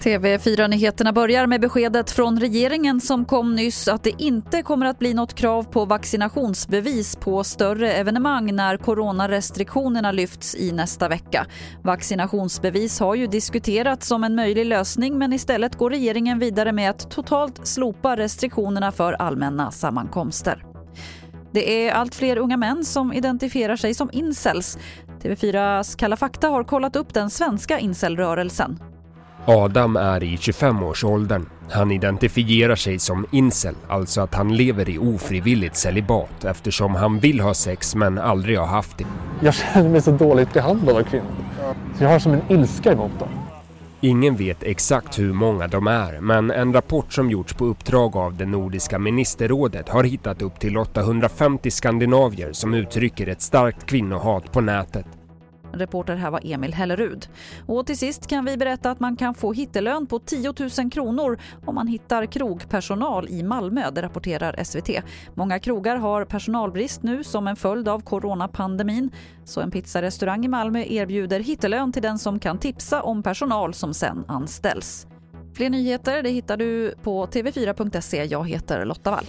TV4-nyheterna börjar med beskedet från regeringen som kom nyss att det inte kommer att bli något krav på vaccinationsbevis på större evenemang när coronarestriktionerna lyfts i nästa vecka. Vaccinationsbevis har ju diskuterats som en möjlig lösning men istället går regeringen vidare med att totalt slopa restriktionerna för allmänna sammankomster. Det är allt fler unga män som identifierar sig som incels. TV4s Kalla fakta har kollat upp den svenska incelrörelsen. Adam är i 25-årsåldern. Han identifierar sig som incel, alltså att han lever i ofrivilligt celibat eftersom han vill ha sex men aldrig har haft det. Jag känner mig så dåligt behandlad av kvinnor. Så jag har som en ilska emot dem. Ingen vet exakt hur många de är, men en rapport som gjorts på uppdrag av det Nordiska ministerrådet har hittat upp till 850 skandinavier som uttrycker ett starkt kvinnohat på nätet. Reporter här var Emil Hellerud. Och till sist kan vi berätta att man kan få hittelön på 10 000 kronor om man hittar krogpersonal i Malmö, det rapporterar SVT. Många krogar har personalbrist nu som en följd av coronapandemin. Så en pizzarestaurang i Malmö erbjuder hittelön till den som kan tipsa om personal som sen anställs. Fler nyheter det hittar du på tv4.se. Jag heter Lotta Wall.